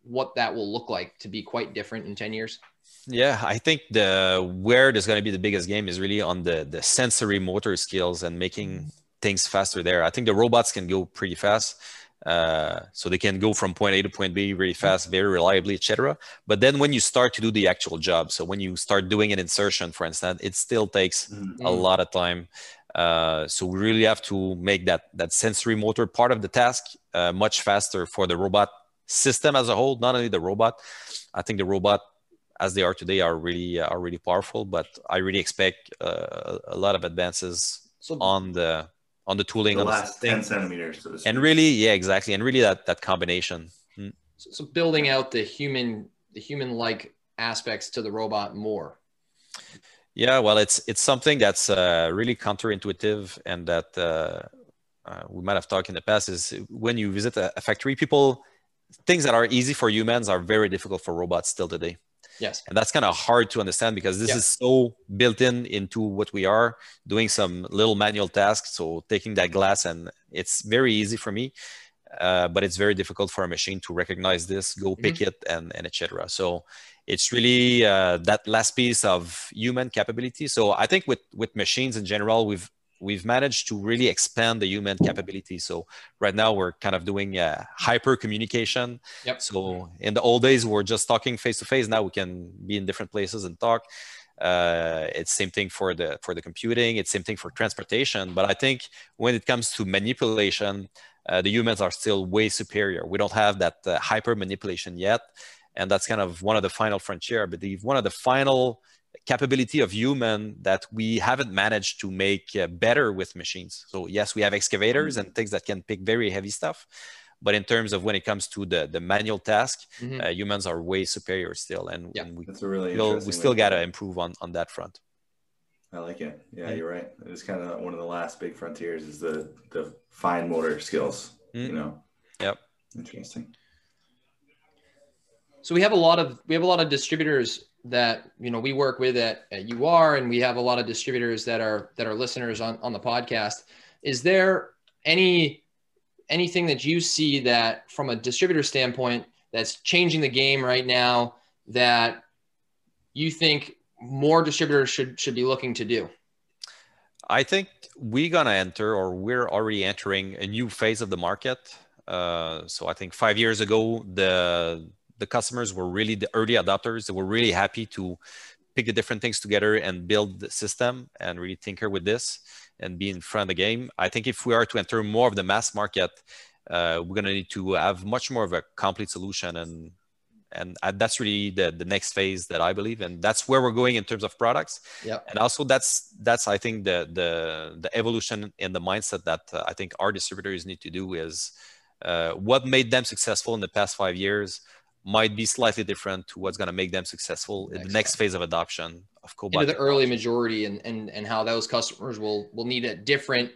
what that will look like to be quite different in 10 years? Yeah, I think the where there's going to be the biggest game is really on the the sensory motor skills and making things faster there. I think the robots can go pretty fast. Uh, so they can go from point A to point B really mm-hmm. fast, very reliably, etc. But then when you start to do the actual job, so when you start doing an insertion, for instance, it still takes mm-hmm. a lot of time. Uh, so we really have to make that that sensory motor part of the task uh, much faster for the robot system as a whole, not only the robot. I think the robot as they are today are really are really powerful, but I really expect uh, a lot of advances so on the on the tooling the on last the 10 centimeters so and really yeah exactly. And really that that combination. Mm. so, so, building out the human the human like aspects to the robot more. Yeah well it's it's something that's uh, really counterintuitive and that uh, uh, we might have talked in the past is when you visit a, a factory people things that are easy for humans are very difficult for robots still today. Yes. And that's kind of hard to understand because this is so built in into what we are doing some little manual tasks. So taking that glass and it's very easy for me, uh, but it's very difficult for a machine to recognize this, go pick mm-hmm. it and, and etc. So it's really uh, that last piece of human capability. So I think with, with machines in general, we've we've managed to really expand the human capability. So right now we're kind of doing uh, hyper communication. Yep. So in the old days we're just talking face to face. Now we can be in different places and talk. Uh, it's same thing for the for the computing. It's same thing for transportation. But I think when it comes to manipulation, uh, the humans are still way superior. We don't have that uh, hyper manipulation yet, and that's kind of one of the final frontier. I believe one of the final capability of human that we haven't managed to make uh, better with machines. So yes, we have excavators mm-hmm. and things that can pick very heavy stuff, but in terms of when it comes to the the manual task, mm-hmm. uh, humans are way superior still, and, yeah. and we That's a really still, we still got to improve on on that front. I like it. Yeah, yeah, you're right. It's kind of one of the last big frontiers is the the fine motor skills. Mm-hmm. You know. Yep. Interesting. So we have a lot of we have a lot of distributors that you know we work with at, at UR and we have a lot of distributors that are that are listeners on, on the podcast. Is there any anything that you see that from a distributor standpoint that's changing the game right now that you think more distributors should should be looking to do? I think we're gonna enter or we're already entering a new phase of the market. Uh, so I think five years ago the the customers were really the early adopters. They were really happy to pick the different things together and build the system and really tinker with this and be in front of the game. I think if we are to enter more of the mass market, uh, we're going to need to have much more of a complete solution and and that's really the, the next phase that i believe and that's where we're going in terms of products yeah and also that's that's i think the the the evolution in the mindset that uh, i think our distributors need to do is uh, what made them successful in the past five years might be slightly different to what's going to make them successful in the next phase of adoption of cobot into the early majority and, and and how those customers will will need a different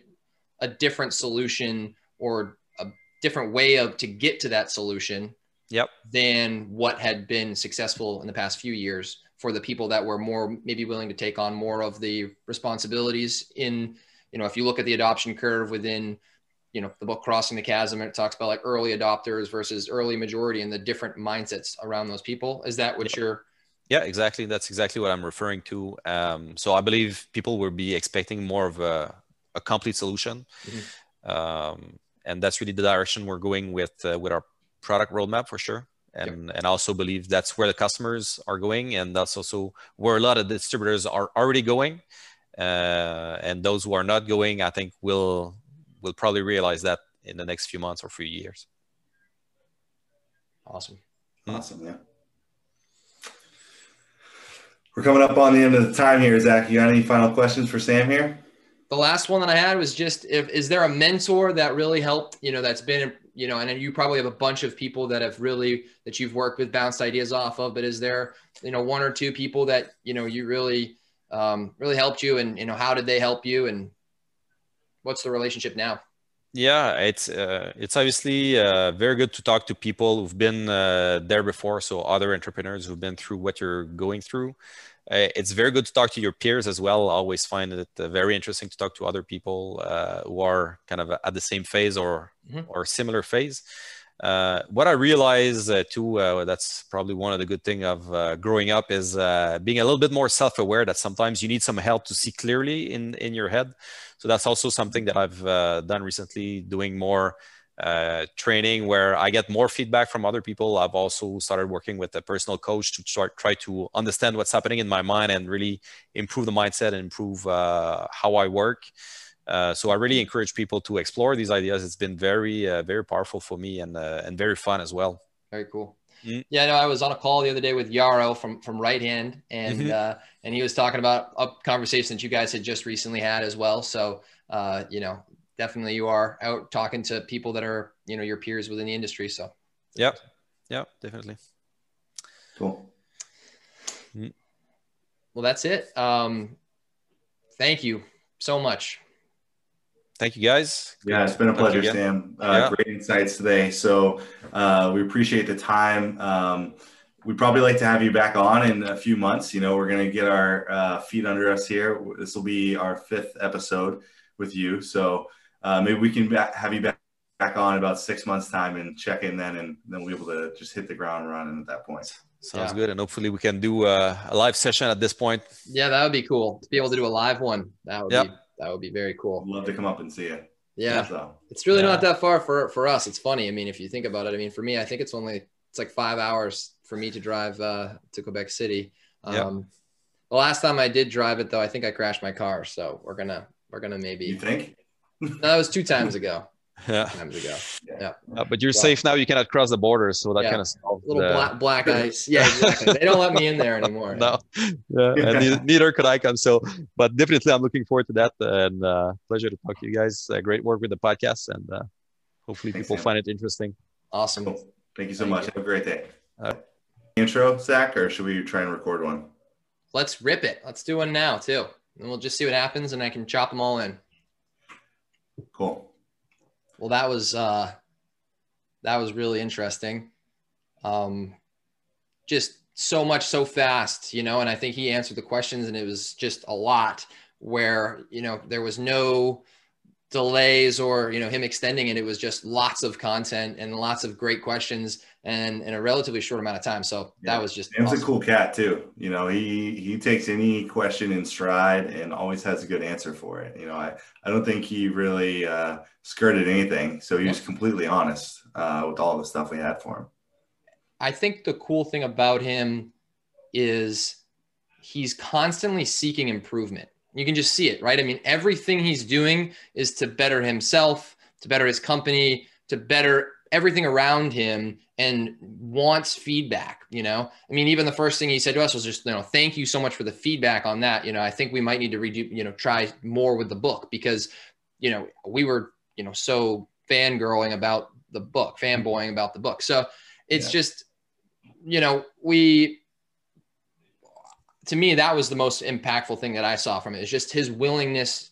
a different solution or a different way of to get to that solution yep. than what had been successful in the past few years for the people that were more maybe willing to take on more of the responsibilities in you know if you look at the adoption curve within you know the book crossing the chasm it talks about like early adopters versus early majority and the different mindsets around those people. Is that what you're yeah exactly. That's exactly what i'm referring to. Um, so i believe people will be expecting more of a, a complete solution. Mm-hmm. um, and that's really the direction we're going with uh, with our product roadmap for sure. And yep. and also believe that's where the customers are going and that's also where a lot of distributors are already going. Uh, and those who are not going i think will we'll probably realize that in the next few months or few years. Awesome. Awesome. Yeah. We're coming up on the end of the time here, Zach. You got any final questions for Sam here? The last one that I had was just if is there a mentor that really helped, you know, that's been, you know, and then you probably have a bunch of people that have really that you've worked with, bounced ideas off of, but is there, you know, one or two people that, you know, you really um, really helped you and you know how did they help you and what's the relationship now? Yeah, it's uh, it's obviously uh, very good to talk to people who've been uh, there before. So other entrepreneurs who've been through what you're going through. Uh, it's very good to talk to your peers as well. I always find it uh, very interesting to talk to other people uh, who are kind of at the same phase or mm-hmm. or similar phase. Uh, what I realize uh, too, uh, that's probably one of the good thing of uh, growing up is uh, being a little bit more self-aware that sometimes you need some help to see clearly in, in your head. So that's also something that I've uh, done recently, doing more training where I get more feedback from other people. I've also started working with a personal coach to start, try to understand what's happening in my mind and really improve the mindset and improve how I work. Uh, so I really encourage people to explore these ideas. It's been very, uh, very powerful for me and uh, and very fun as well. Very cool. Mm-hmm. Yeah, no, I was on a call the other day with Yaro from from RightHand, and mm-hmm. Uh, and he was talking about a conversation that you guys had just recently had as well. So uh, you know, definitely you are out talking to people that are you know your peers within the industry. So. Yep. Yep. Definitely. Cool. Mm-hmm. Well, that's it. Um, thank you so much thank you guys. Yeah, it's been a pleasure, Sam. Uh, yeah. Great insights today. So uh, we appreciate the time. Um, we'd probably like to have you back on in a few months. You know, we're going to get our uh, feet under us here. This will be our fifth episode with you. So uh, maybe we can have you back back on about six months time and check in then and then we'll be able to just hit the ground running at that point sounds yeah. good and hopefully we can do a, a, live session at this point yeah that would be cool to be able to do a live one that would yep. be that would be very cool. Love to come up and see it. Yeah, so, it's really yeah. not that far for for us. It's funny. I mean, if you think about it, I mean, for me, I think it's only it's like five hours for me to drive uh, to Quebec City. Um, yep. The last time I did drive it, though, I think I crashed my car. So we're gonna we're gonna maybe. You think? no, that was two times ago yeah. <laughs> times ago. Yeah. Uh, but you're safe now. You cannot cross the border, so that yeah. kind of solves little the... black black <laughs> ice. Yeah, exactly. they don't let me in there anymore. <laughs> no, yeah, and neither, neither, could I come. So, but definitely, I'm looking forward to that. And uh, pleasure to talk to you guys. Uh, great work with the podcast, and uh, hopefully, Thanks, people Sam. find it interesting. Awesome. Cool. Thank you so Thank much. You. Have a great day. Intro, Zach, or should we try and record one? Let's rip it. Let's do one now too, and we'll just see what happens, and I can chop them all in. Cool. Well, that was uh, that was really interesting. Um, just so much so fast, you know. And I think he answered the questions, and it was just a lot where you know there was no delays or you know him extending it it was just lots of content and lots of great questions and in a relatively short amount of time so yeah. that was just Sam's awesome. a cool cat too you know he he takes any question in stride and always has a good answer for it you know i i don't think he really uh, skirted anything so he was completely honest uh, with all the stuff we had for him i think the cool thing about him is he's constantly seeking improvement. You can just see it, right? I mean, everything he's doing is to better himself, to better his company, to better everything around him and wants feedback you know? I mean even the first thing he said to us was just you know thank you so much for the feedback on that. You know i think we might need to redo you know try more with the book because you know we were you know so fangirling about the book fanboying about the book. So it's yeah. just you know we to me that was the most impactful thing that i saw from it. Is just his willingness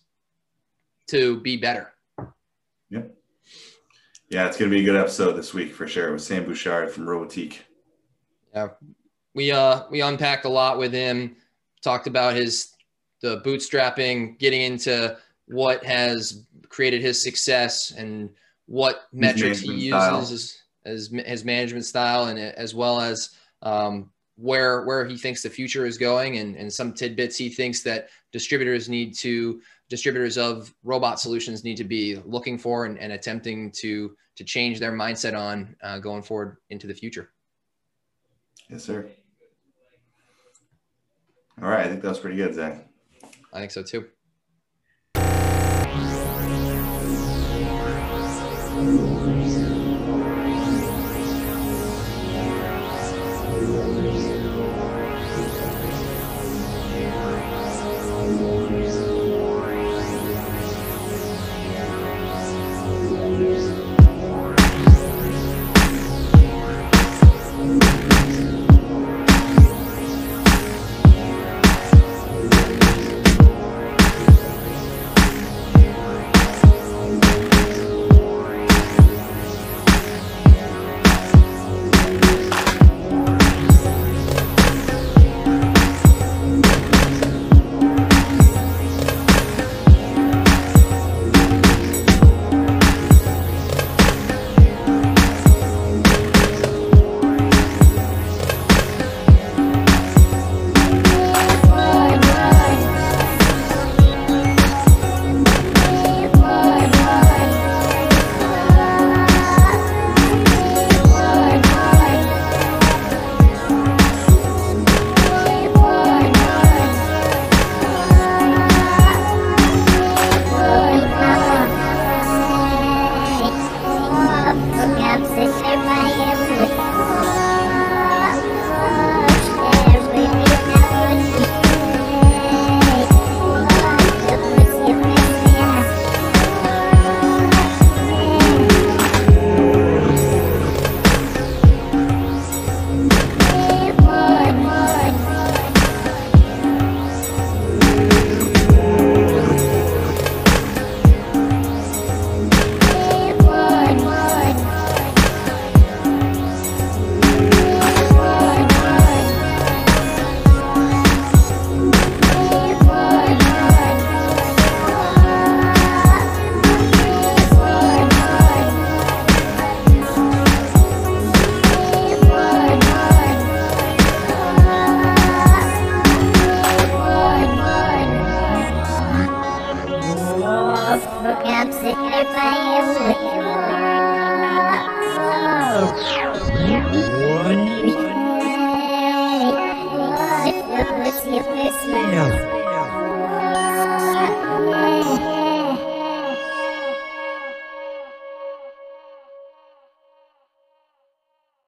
to be better. Yep. yeah, it's going to be a good episode this week for sure with Sam Bouchard from Robotiq. Yeah, we uh we unpacked a lot with him. Talked about his the bootstrapping, getting into what has created his success and what his metrics he uses as, as his management style, and as well as um, where where he thinks the future is going, and and some tidbits he thinks that distributors need to distributors of robot solutions need to be looking for and, and attempting to to change their mindset on uh, going forward into the future. Yes, sir. All right, I think that was pretty good, Zach. I think so too.